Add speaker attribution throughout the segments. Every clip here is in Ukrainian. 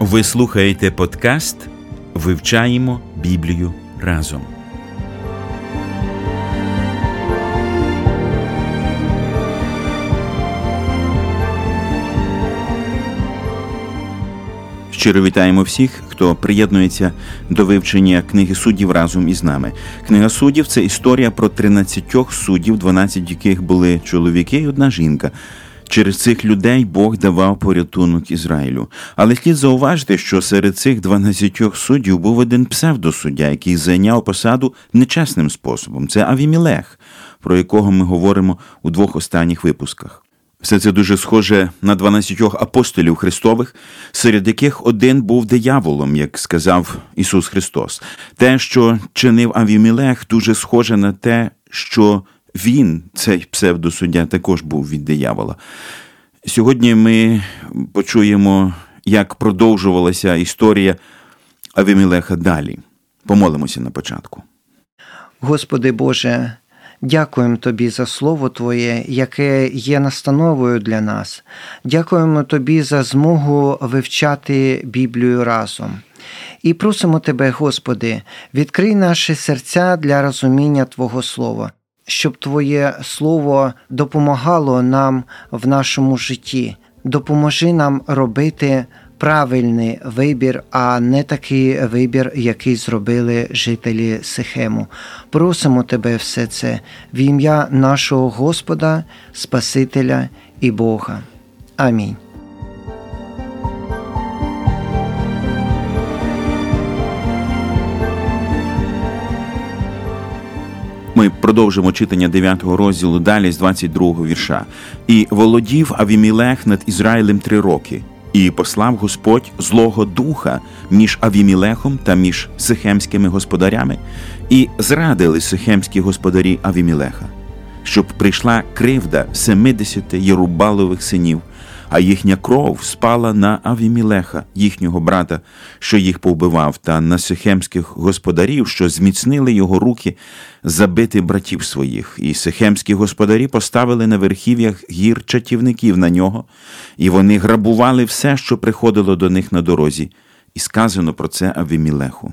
Speaker 1: Ви слухаєте подкаст Вивчаємо Біблію разом. Щиро вітаємо всіх, хто приєднується до вивчення книги суддів разом із нами. Книга суддів це історія про 13 суддів, 12 яких були чоловіки і одна жінка. Через цих людей Бог давав порятунок Ізраїлю. Але слід зауважити, що серед цих 12 суддів був один псевдосуддя, який зайняв посаду нечесним способом. Це Авімілех, про якого ми говоримо у двох останніх випусках. Все це дуже схоже на 12 апостолів Христових, серед яких один був дияволом, як сказав Ісус Христос. Те, що чинив Авімілех, дуже схоже на те, що він, цей псевдосуддя, також був від диявола. Сьогодні ми почуємо, як продовжувалася історія Авімілеха далі. Помолимося на початку.
Speaker 2: Господи Боже. Дякуємо Тобі за Слово Твоє, яке є настановою для нас. Дякуємо Тобі за змогу вивчати Біблію разом. І просимо Тебе, Господи, відкрий наші серця для розуміння Твого Слова, щоб Твоє Слово допомагало нам в нашому житті. Допоможи нам робити правильний вибір, а не такий вибір, який зробили жителі Сихему. Просимо тебе все це в ім'я нашого Господа, Спасителя і Бога. Амінь.
Speaker 1: Ми продовжимо читання 9 розділу далі з 22 вірша. І володів Авімілех над Ізраїлем три роки. І послав Господь Злого Духа між Авімілехом та між сихемськими господарями, і зрадили сихемські господарі Авімілеха, щоб прийшла кривда семидесяти Єрубалових синів, а їхня кров спала на Авімілеха, їхнього брата, що їх повбивав, та на сихемських господарів, що зміцнили його руки забити братів своїх. І сихемські господарі поставили на верхів'ях гір чатівників на нього, і вони грабували все, що приходило до них на дорозі, і сказано про це Авімілеху.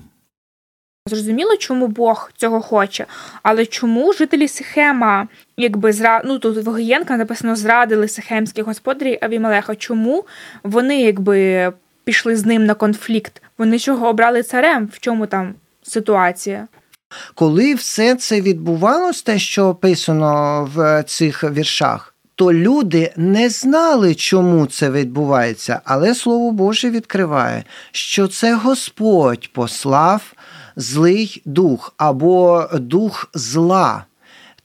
Speaker 3: Зрозуміло, чому Бог цього хоче, але чому жителі Сихема, якби зра... ну тут в Гієнка написано зрадили сихемські господарі Авімелеха? Чому вони якби пішли з ним на конфлікт? Вони чого обрали царем? В чому там ситуація?
Speaker 2: Коли все це відбувалося, те, що описано в цих віршах, то люди не знали, чому це відбувається, але Слово Боже відкриває, що це Господь послав злий дух або дух зла.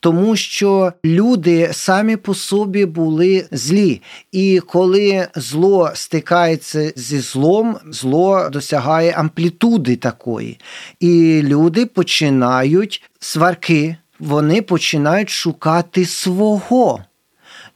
Speaker 2: Тому що люди самі по собі були злі, і коли зло стикається зі злом, зло досягає амплітуди такої. І люди починають сварки, вони починають шукати свого.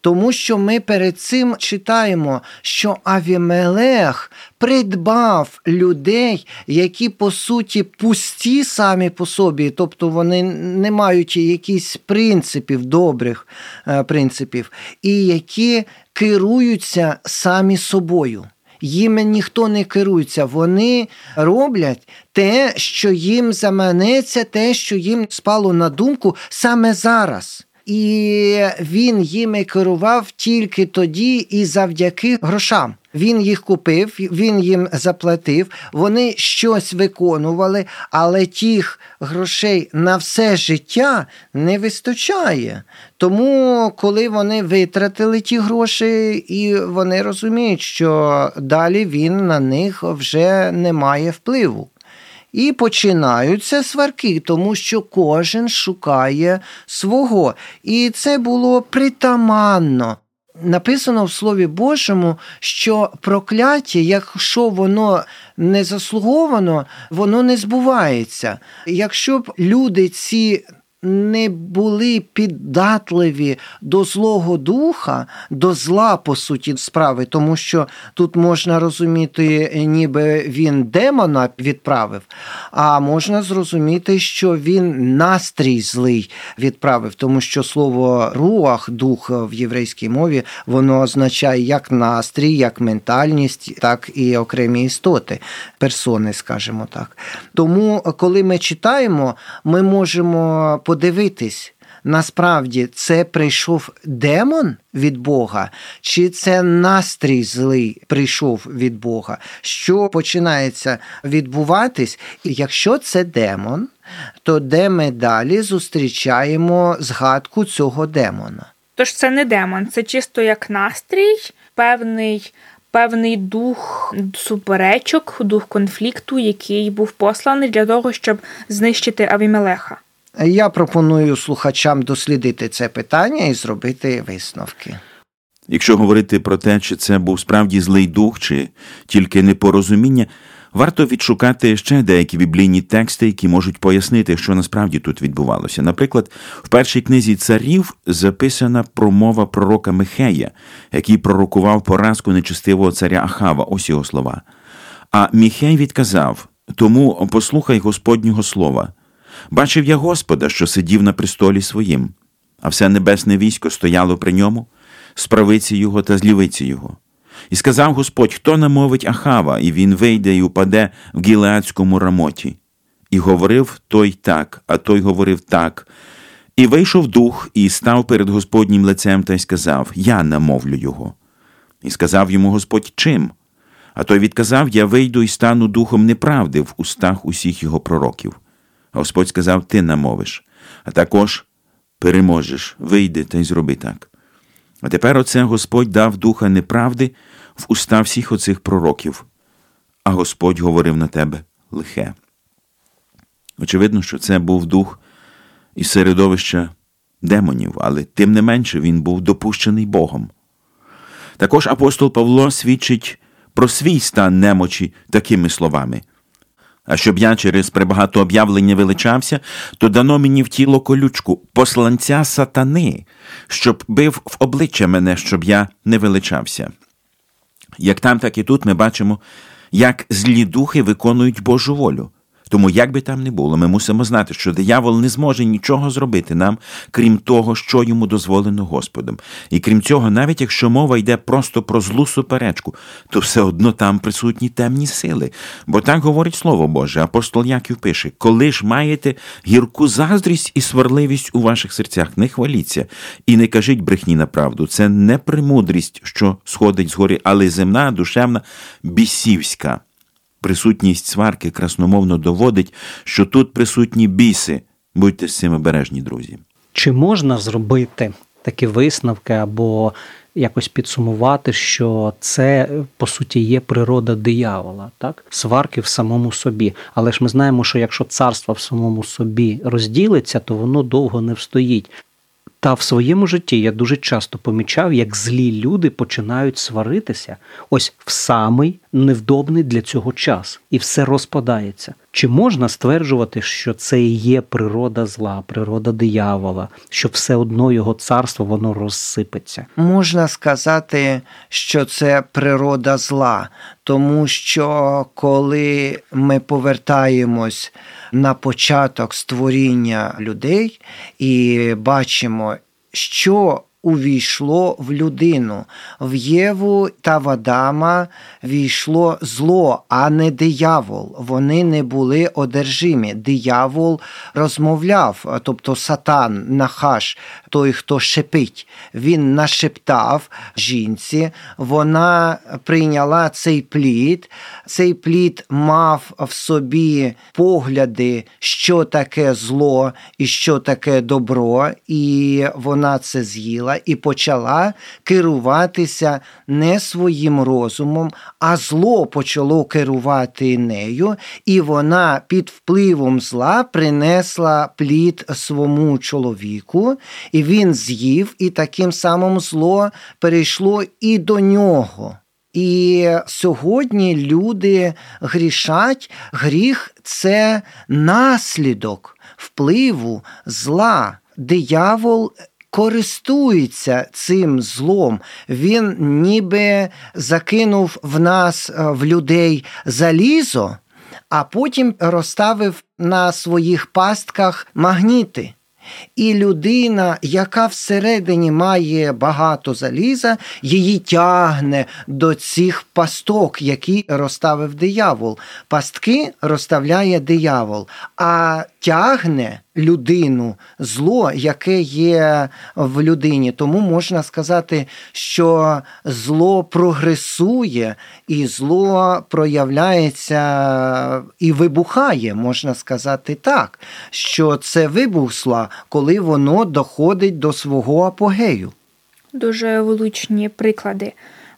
Speaker 2: Тому що ми перед цим читаємо, що Авімелех придбав людей, які по суті пусті самі по собі, тобто вони не мають якихось принципів, добрих е, принципів, і які керуються самі собою. Їм ніхто не керується, вони роблять те, що їм заманеться, те, що їм спало на думку саме зараз і він їми керував тільки тоді і завдяки грошам. Він їх купив, він їм заплатив, вони щось виконували, але тих грошей на все життя не вистачає. Тому, коли вони витратили ті гроші, і вони розуміють, що далі він на них вже не має впливу. І починаються сварки, тому що кожен шукає свого. І це було притаманно Написано в Слові Божому, що прокляття, якщо воно не заслуговано, воно не збувається. Якщо б люди ці не були піддатливі до Злого Духа, до зла, по суті, справи, тому що тут можна розуміти, ніби він демона відправив, а можна зрозуміти, що він настрій злий відправив, тому що слово руах, дух в єврейській мові, воно означає як настрій, як ментальність, так і окремі істоти, персони, скажімо так. Тому, коли ми читаємо, ми можемо подивитись, насправді це прийшов демон від Бога, чи це настрій злий прийшов від Бога, що починається відбуватись, і якщо це демон, то де ми далі зустрічаємо згадку цього демона?
Speaker 3: Тож це не демон, це чисто як настрій, певний. Певний дух суперечок, дух конфлікту, який був посланий для того, щоб знищити Авімелеха.
Speaker 2: Я пропоную слухачам дослідити це питання і зробити висновки.
Speaker 1: Якщо говорити про те, чи це був справді злий дух, чи тільки непорозуміння, варто відшукати ще деякі біблійні тексти, які можуть пояснити, що насправді тут відбувалося. Наприклад, в першій книзі царів записана промова пророка Михея, який пророкував поразку нечистивого царя Ахава, ось його слова. А Міхей відказав тому послухай Господнього слова. Бачив я Господа, що сидів на престолі своїм, а все небесне військо стояло при ньому, з правиці його та з лівиці його. І сказав Господь, хто намовить Ахава, і він вийде і упаде в гілеадському рамоті. І говорив той так, а той говорив так. І вийшов дух, і став перед Господнім лицем та й сказав: Я намовлю його. І сказав йому Господь чим? А той відказав: Я вийду і стану духом неправди в устах усіх його пророків. Господь сказав: Ти намовиш, а також переможеш, вийди та й зроби так. А тепер оце Господь дав духа неправди в уста всіх оцих пророків, а Господь говорив на тебе лихе. Очевидно, що це був дух із середовища демонів, але тим не менше він був допущений Богом. Також апостол Павло свідчить про свій стан немочі такими словами. А щоб я через прибагато об'явлення величався, то дано мені в тіло колючку посланця сатани, щоб бив в обличчя мене, щоб я не величався. Як там, так і тут ми бачимо, як злі духи виконують Божу волю. Тому, як би там не було, ми мусимо знати, що диявол не зможе нічого зробити нам, крім того, що йому дозволено Господом. І крім цього, навіть якщо мова йде просто про злу суперечку, то все одно там присутні темні сили. Бо так говорить Слово Боже, апостол Яків пише: коли ж маєте гірку заздрість і сварливість у ваших серцях, не хваліться і не кажіть брехні на правду. Це не премудрість, що сходить згори, але земна, душевна, бісівська присутність сварки красномовно доводить, що тут присутні біси. Будьте з цим обережні, друзі.
Speaker 4: Чи можна зробити такі висновки або якось підсумувати, що це по суті є природа диявола, так сварки в самому собі. Але ж ми знаємо, що якщо царство в самому собі розділиться, то воно довго не встоїть. Та в своєму житті я дуже часто помічав, як злі люди починають сваритися ось в самий невдобний для цього час, і все розпадається. Чи можна стверджувати, що це і є природа зла, природа диявола, що все одно його царство воно розсипеться?
Speaker 2: Можна сказати, що це природа зла, тому що коли ми повертаємось на початок створіння людей і бачимо, що увійшло в людину. В Єву та в Адама війшло зло, а не диявол. Вони не були одержимі. Диявол розмовляв, тобто сатан, нахаш, той, хто шепить, він нашептав жінці, вона прийняла цей плід. Цей плід мав в собі погляди, що таке зло і що таке добро, і вона це з'їла і почала керуватися не своїм розумом, а зло почало керувати нею, і вона під впливом зла принесла плід своєму чоловіку, і він з'їв, і таким самим зло перейшло і до нього. І сьогодні люди грішать. Гріх це наслідок впливу зла. Диявол користується цим злом. Він ніби закинув в нас, е, в людей залізо, а потім розставив на своїх пастках магніти. І людина, яка всередині має багато заліза, її тягне до цих пасток, які розставив диявол. Пастки розставляє диявол, а тягне людину зло, яке є в людині. Тому можна сказати, що зло прогресує, і зло проявляється і вибухає, можна сказати так, що це вибух зла, коли воно доходить до свого апогею.
Speaker 3: Дуже влучні приклади.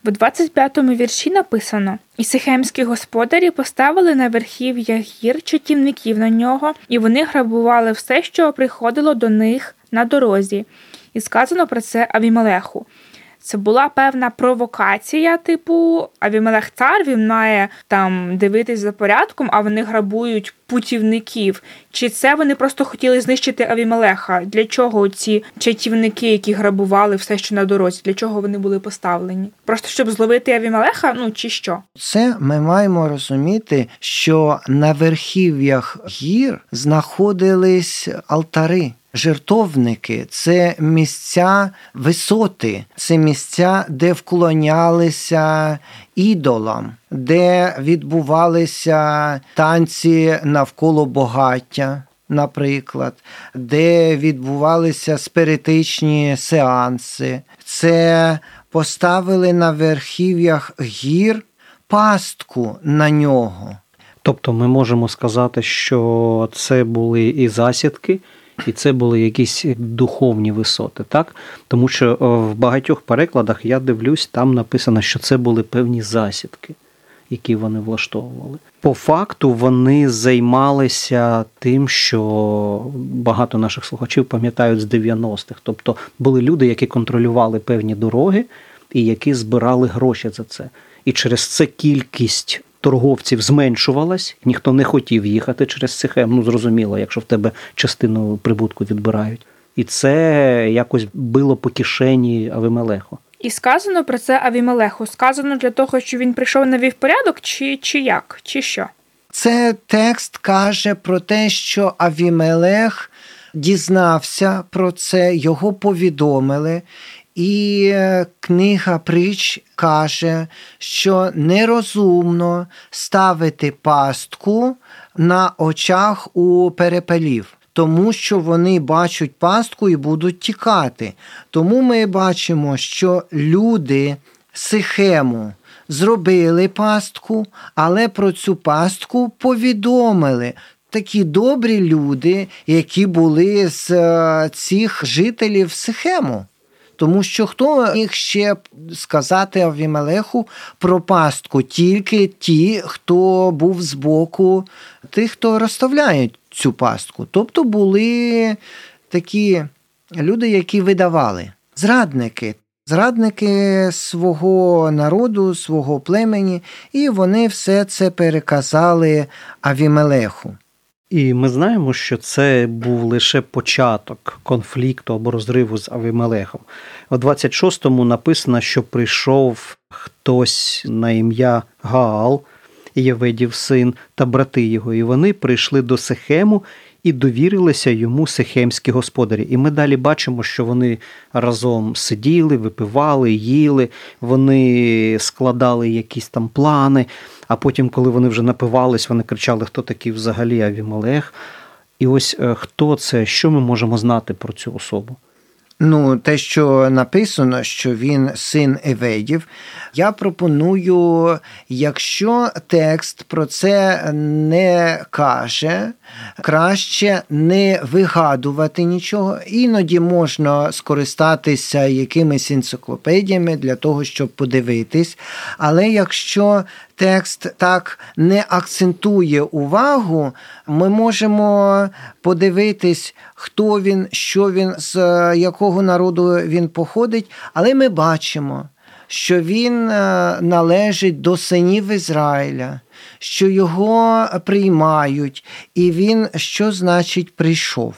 Speaker 3: В 25-му вірші написано: І сихемські господарі поставили на верхів'я гір чатівників на нього, і вони грабували все, що приходило до них на дорозі. І сказано про це Авімелеху. Це була певна провокація, типу Авімелех цар він має там дивитись за порядком, а вони грабують путівників. Чи це вони просто хотіли знищити Авімелеха? Для чого ці чатівники, які грабували все, що на дорозі, для чого вони були поставлені? Просто щоб зловити Авімелеха? Ну чи що?
Speaker 2: Це ми маємо розуміти, що на верхів'ях гір знаходились алтари. Жертовники це місця висоти, це місця, де вклонялися ідолам, де відбувалися танці навколо багаття, наприклад, де відбувалися спиритичні сеанси. Це поставили на верхів'ях гір пастку на нього.
Speaker 4: Тобто ми можемо сказати, що це були і засідки, і це були якісь духовні висоти, так? Тому що в багатьох перекладах я дивлюсь, там написано, що це були певні засідки, які вони влаштовували. По факту вони займалися тим, що багато наших слухачів пам'ятають з 90-х. Тобто були люди, які контролювали певні дороги і які збирали гроші за це. І через це кількість торговців зменшувалась, ніхто не хотів їхати через Сихем. Ну зрозуміло, якщо в тебе частину прибутку відбирають. І це якось било по кишені Авимелеху.
Speaker 3: І сказано про це Авімелеху. Сказано для того, що він прийшов навів порядок, чи, чи як, чи що?
Speaker 2: Це текст каже про те, що Авімелех дізнався про це, його повідомили. І книга притч каже, що нерозумно ставити пастку на очах у перепелів, тому що вони бачать пастку і будуть тікати. Тому ми бачимо, що люди Сихему зробили пастку, але про цю пастку повідомили. Такі добрі люди, які були з цих жителів Сихему. Тому що хто міг ще сказати Авімелеху про пастку? Тільки ті, хто був з боку тих, хто розставляють цю пастку. Тобто були такі люди, які видавали зрадники. Зрадники свого народу, свого племені, і вони все це переказали Авімелеху.
Speaker 4: І ми знаємо, що це був лише початок конфлікту або розриву з Авімелехом. У 26-му написано, що прийшов хтось на ім'я Гаал, Єведів син та брати його, і вони прийшли до Сехему і довірилися йому сихемські господарі. І ми далі бачимо, що вони разом сиділи, випивали, їли, вони складали якісь там плани. А потім, коли вони вже напивались, вони кричали, хто такий взагалі Авімелех. І ось хто це, що ми можемо знати про цю особу?
Speaker 2: Ну, те, що написано, що він син Еведів, я пропоную, якщо текст про це не каже, краще не вигадувати нічого. Іноді можна скористатися якимись енциклопедіями для того, щоб подивитись. Але якщо текст так не акцентує увагу, ми можемо подивитись, хто він, що він, з якого народу він походить, але ми бачимо. Що він е, належить до синів Ізраїля, що його приймають, і він що значить прийшов.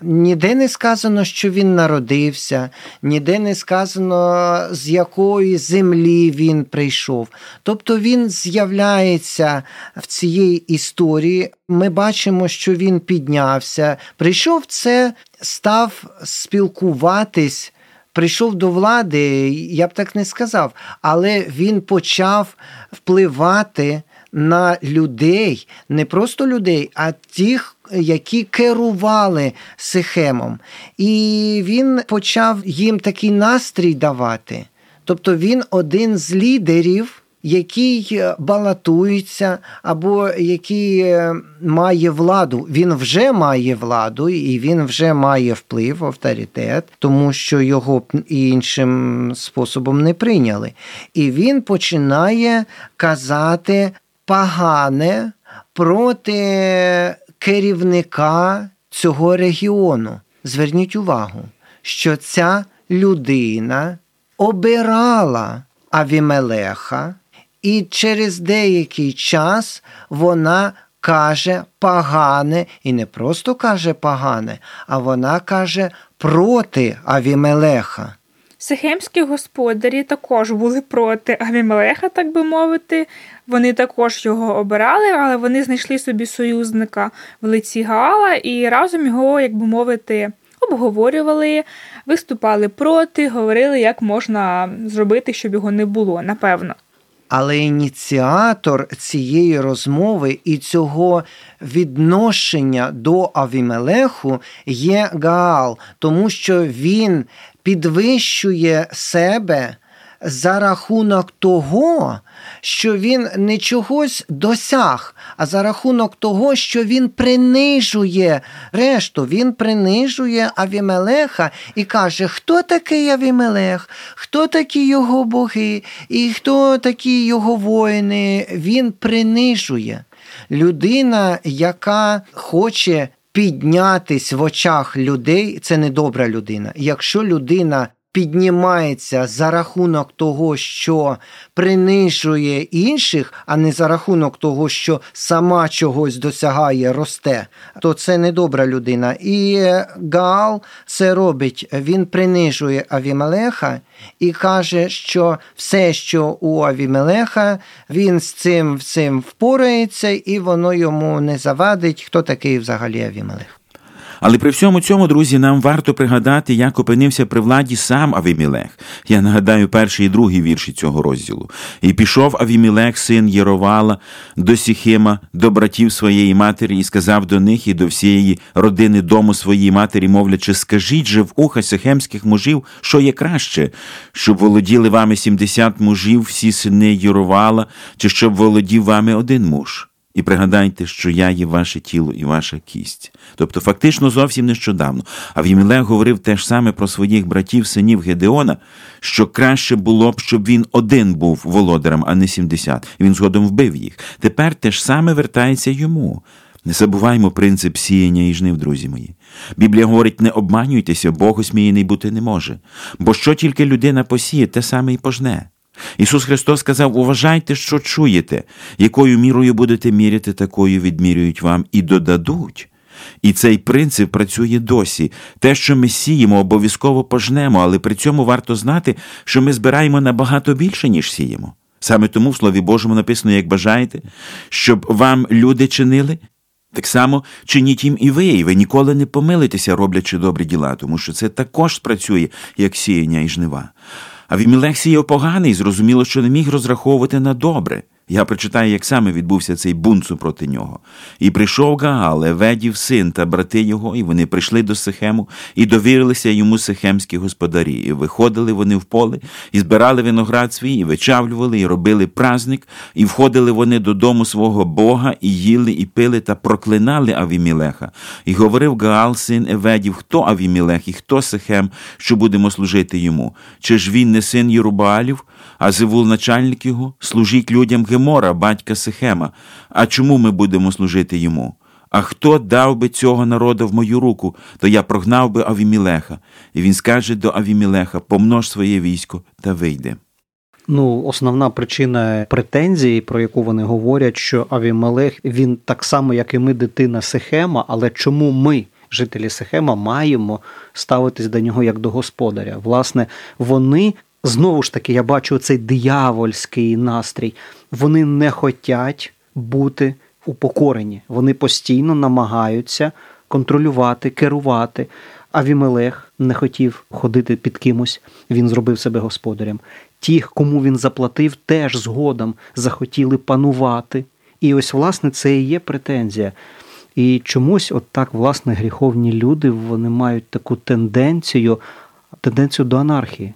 Speaker 2: Ніде не сказано, що він народився, ніде не сказано, з якої землі він прийшов. Тобто він з'являється в цій історії. Ми бачимо, що він піднявся. Прийшов це, став спілкуватись. Прийшов до влади, я б так не сказав, але він почав впливати на людей, не просто людей, а тих, які керували Сихемом. І він почав їм такий настрій давати. Тобто він один з лідерів. Який балотується, або який е, має владу, він вже має владу і він вже має вплив, авторитет, тому що його іншим способом не прийняли. І він починає казати погане проти керівника цього регіону. Зверніть увагу, що ця людина обирала Авімелеха, і через деякий час вона каже погане, і не просто каже погане, а вона каже проти Авімелеха.
Speaker 3: Сихемські господарі також були проти Авімелеха, так би мовити. Вони також його обирали, але вони знайшли собі союзника в лиці Гаала і разом його, як би мовити, обговорювали, виступали проти, говорили, як можна зробити, щоб його не було, напевно.
Speaker 2: Але ініціатор цієї розмови і цього відношення до Авімелеху є Гаал, тому що він підвищує себе за рахунок того, що він не чогось досяг, а за рахунок того, що він принижує решту, він принижує Авімелеха і каже, хто такий Авімелех, хто такі його боги, і хто такі його воїни. Він принижує. Людина, яка хоче піднятись в очах людей, це не добра людина. Якщо людина піднімається за рахунок того, що принижує інших, а не за рахунок того, що сама чогось досягає, росте, то це не добра людина. І Гаал це робить. Він принижує Авімелеха і каже, що все, що у Авімелеха, він з цим цим впорається, і воно йому не завадить, хто такий взагалі Авімелех.
Speaker 1: Але при всьому цьому, друзі, нам варто пригадати, як опинився при владі сам Авімілех. Я нагадаю перший і другий вірші цього розділу. І пішов Авімілех, син Єровала, до Сіхима, до братів своєї матері, і сказав до них і до всієї родини дому своєї матері, мовлячи, скажіть же в уха сихемських мужів, що є краще, щоб володіли вами сімдесят мужів, всі сини Єровала, чи щоб володів вами один муж. І пригадайте, що я є ваше тіло і ваша кість. Тобто, фактично, зовсім нещодавно. А Авімелех говорив те ж саме про своїх братів, синів Гедеона, що краще було б, щоб він один був володарем, а не сімдесят. І він згодом вбив їх. Тепер те ж саме вертається йому. Не забуваймо принцип сіяння і жнив, друзі мої. Біблія говорить: не обманюйтеся, Бог осміяний бути не може. Бо що тільки людина посіє, те саме й пожне. Ісус Христос сказав: уважайте, що чуєте, якою мірою будете міряти, такою відмірюють вам і додадуть. І цей принцип працює досі. Те, що ми сіємо, обов'язково пожнемо, але при цьому варто знати, що ми збираємо набагато більше, ніж сіємо. Саме тому в Слові Божому написано, як бажаєте, щоб вам люди чинили. Так само чиніть їм і ви, і ви ніколи не помилитеся, роблячи добрі діла, тому що це також спрацює, як сіяння і жнива. А Авімелех сіяв поганий, зрозуміло, що не міг розраховувати на добре. Я прочитаю, як саме відбувся цей бунт супроти нього. І прийшов Гаал, Еведів син та брати його, і вони прийшли до Сихему, і довірилися йому сихемські господарі. І виходили вони в поле, і збирали виноград свій, і вичавлювали, і робили праздник, і входили вони додому свого Бога, і їли, і пили, та проклинали Авімілеха. І говорив Гаал, син Еведів, хто Авімілех і хто Сихем, що будемо служити йому? Чи ж він не син Єрубаалів? А Зевул, начальник його, служіть людям Гемора, батька Сихема. А чому ми будемо служити йому? А хто дав би цього народу в мою руку, то я прогнав би Авімілеха. І він скаже до Авімілеха: помнож своє військо та вийде.
Speaker 4: Ну, основна причина претензії, про яку вони говорять, що Авімелех він так само, як і ми, дитина Сихема, але чому ми, жителі Сихема, маємо ставитись до нього як до господаря? Власне, вони знову ж таки, я бачу цей диявольський настрій. Вони не хочуть бути упокорені. Вони постійно намагаються контролювати, керувати. Авімелех не хотів ходити під кимось, він зробив себе господарем. Ті, кому він заплатив, теж згодом захотіли панувати. І ось, власне, це і є претензія. І чомусь, от так, власне, гріховні люди вони мають таку тенденцію, тенденцію до анархії.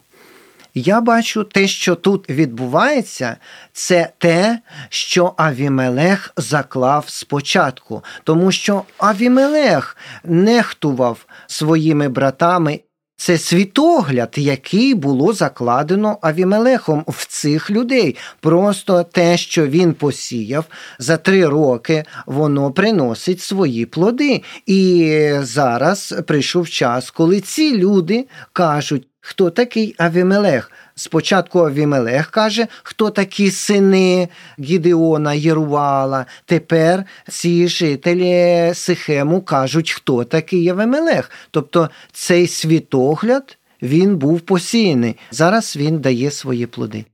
Speaker 2: Я бачу те, що тут відбувається, це те, що Авімелех заклав спочатку, тому що Авімелех нехтував своїми братами. Це світогляд, який було закладено Авімелехом в цих людей. Просто те, що він посіяв за три роки, воно приносить свої плоди. І зараз прийшов час, коли ці люди кажуть, хто такий Авімелех. Спочатку Авімелех каже, хто такі сини Гідеона, Єрувала. Тепер ці жителі Сихему кажуть, хто такий Авімелех. Тобто цей світогляд він був посіяний. Зараз він дає свої плоди.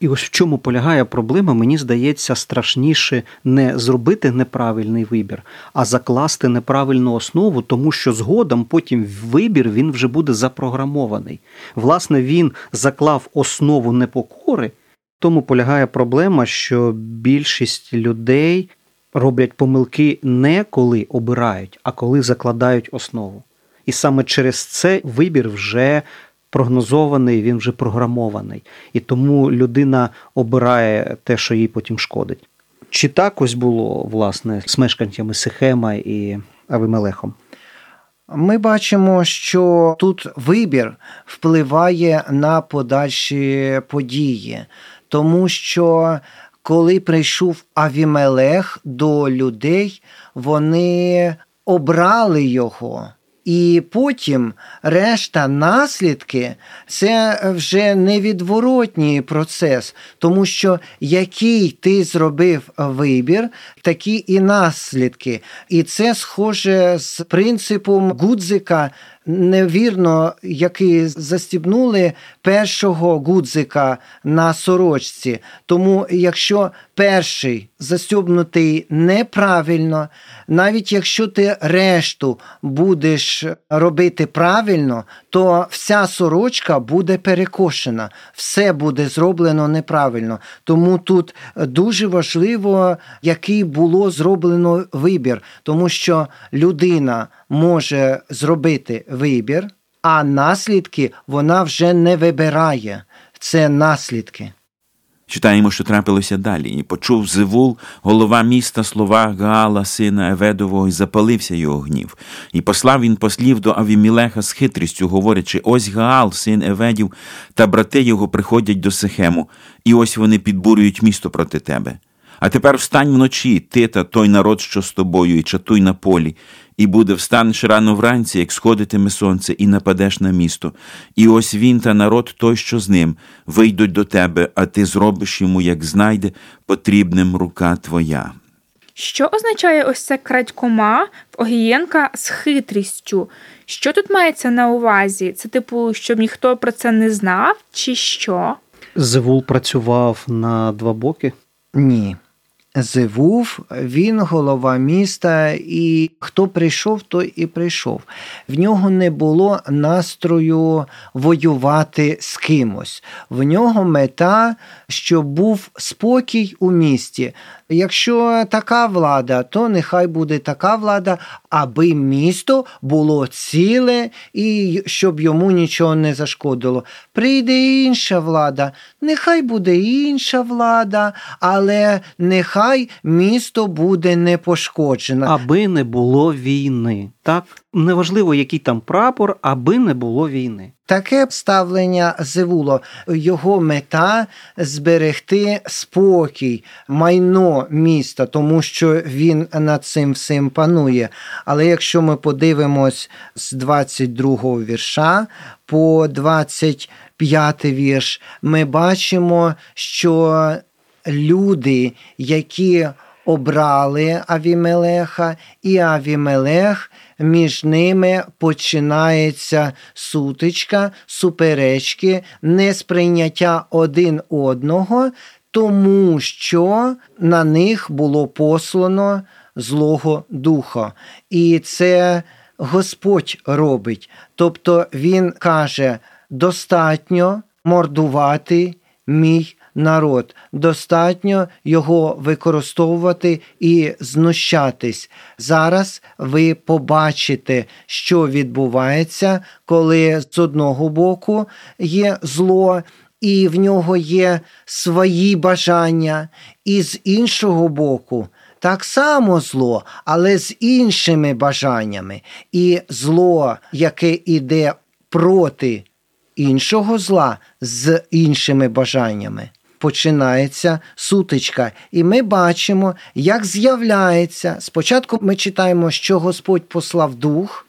Speaker 4: І ось в чому полягає проблема, мені здається, страшніше не зробити неправильний вибір, а закласти неправильну основу, тому що згодом потім вибір він вже буде запрограмований. Власне, він заклав основу непокори, тому полягає проблема, що більшість людей роблять помилки не коли обирають, а коли закладають основу. І саме через це вибір вже прогнозований, він вже програмований. І тому людина обирає те, що їй потім шкодить. Чи так ось було, власне, з мешканцями Сихема і Авимелехом?
Speaker 2: Ми бачимо, що тут вибір впливає на подальші події, тому що коли прийшов Авімелех до людей, вони обрали його. І потім решта наслідки це вже невідворотній процес, тому що який ти зробив вибір, такі і наслідки. І це схоже з принципом гудзика невірно, який застібнули першого гудзика на сорочці. Тому, якщо перший застібнутий неправильно, навіть якщо ти решту будеш робити правильно, то вся сорочка буде перекошена, все буде зроблено неправильно. Тому тут дуже важливо, який було зроблено вибір, тому що людина може зробити вибір, а наслідки вона вже не вибирає. Це наслідки.
Speaker 1: Читаємо, що трапилося далі, і почув Зевул, голова міста, слова Гаала, сина Еведового, і запалився його гнів. І послав він послів до Авімілеха з хитрістю, говорячи: ось Гаал, син Еведів, та брати його приходять до Сихему, і ось вони підбурюють місто проти тебе. А тепер встань вночі, ти та той народ, що з тобою, і чатуй на полі, і буде встанеш рано вранці, як сходитиме сонце, і нападеш на місто. І ось він та народ той, що з ним, вийдуть до тебе, а ти зробиш йому, як знайде, потрібним рука твоя.
Speaker 3: Що означає ось це крадькома в Огієнка з хитрістю? Що тут мається на увазі? Це, типу, щоб ніхто про це не знав, чи що?
Speaker 4: Зевул працював на два боки.
Speaker 2: Ні. Зевув, він голова міста, і хто прийшов, той і прийшов. В нього не було настрою воювати з кимось. В нього мета, щоб був спокій у місті. Якщо така влада, то нехай буде така влада, аби місто було ціле і щоб йому нічого не зашкодило. Прийде інша влада, нехай буде інша влада, але нехай місто буде не пошкоджено.
Speaker 4: Аби не було війни. Так неважливо, який там прапор, аби не було війни.
Speaker 2: Таке ставлення Зевуло, його мета зберегти спокій, майно міста, тому що він над цим всім панує. Але якщо ми подивимось з 22-го вірша по 25 вірш, ми бачимо, що люди, які обрали Авімелеха, і Авімелех між ними починається сутичка, суперечки, несприйняття один одного, тому що на них було послано Злого Духа. І це Господь робить. Тобто Він каже: достатньо мордувати мій народ. Достатньо його використовувати і знущатись. Зараз ви побачите, що відбувається, коли з одного боку є зло. І в нього є свої бажання, і з іншого боку так само зло, але з іншими бажаннями. І зло, яке йде проти іншого зла з іншими бажаннями починається сутичка. І ми бачимо, як з'являється. Спочатку ми читаємо, що Господь послав дух.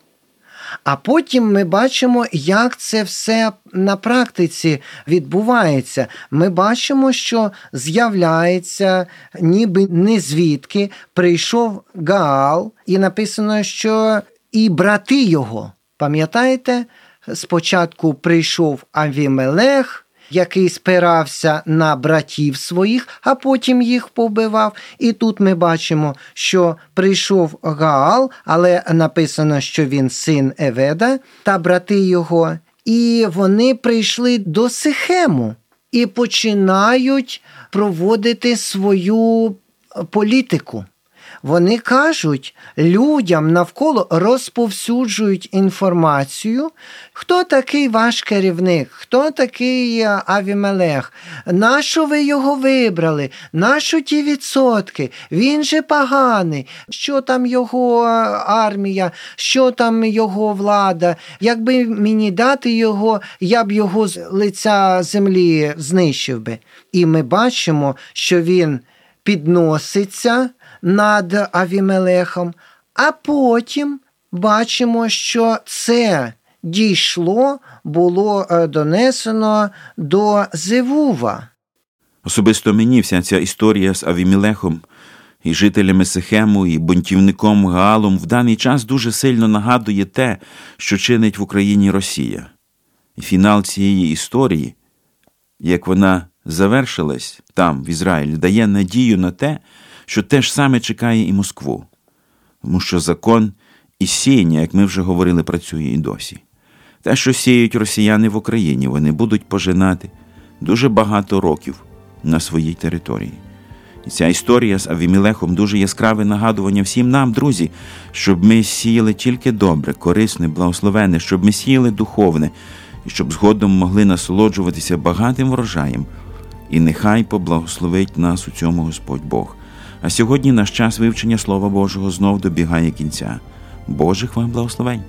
Speaker 2: А потім ми бачимо, як це все на практиці відбувається. Ми бачимо, що з'являється, ніби не звідки прийшов Гаал, і написано, що і брати його. Пам'ятаєте? Спочатку прийшов Авімелех, який спирався на братів своїх, а потім їх побивав. І тут ми бачимо, що прийшов Гаал, але написано, що він син Еведа та брати його. І вони прийшли до Сихему і починають проводити свою політику. Вони кажуть, людям навколо розповсюджують інформацію, хто такий ваш керівник, хто такий Авімелех, нащо ви його вибрали, нащо ті відсотки, він же поганий, що там його армія, що там його влада. Якби мені дати його, я б його з лиця землі знищив би. І ми бачимо, що він підноситься над Авімелехом, а потім бачимо, що це дійшло, було е, донесено до Зевува.
Speaker 1: Особисто мені вся ця історія з Авімелехом і жителями Сихему, і бунтівником Гаалом в даний час дуже сильно нагадує те, що чинить в Україні Росія. І фінал цієї історії, як вона завершилась там, в Ізраїлі, дає надію на те, що те ж саме чекає і Москву, тому що закон і сіяння, як ми вже говорили, працює і досі. Те, що сіють росіяни в Україні, вони будуть пожинати дуже багато років на своїй території. І ця історія з Авімілехом дуже яскраве нагадування всім нам, друзі, щоб ми сіяли тільки добре, корисне, благословене, щоб ми сіяли духовне, і щоб згодом могли насолоджуватися багатим врожаєм. І нехай поблагословить нас у цьому Господь Бог. А сьогодні наш час вивчення Слова Божого знов добігає кінця. Божих вам благословень!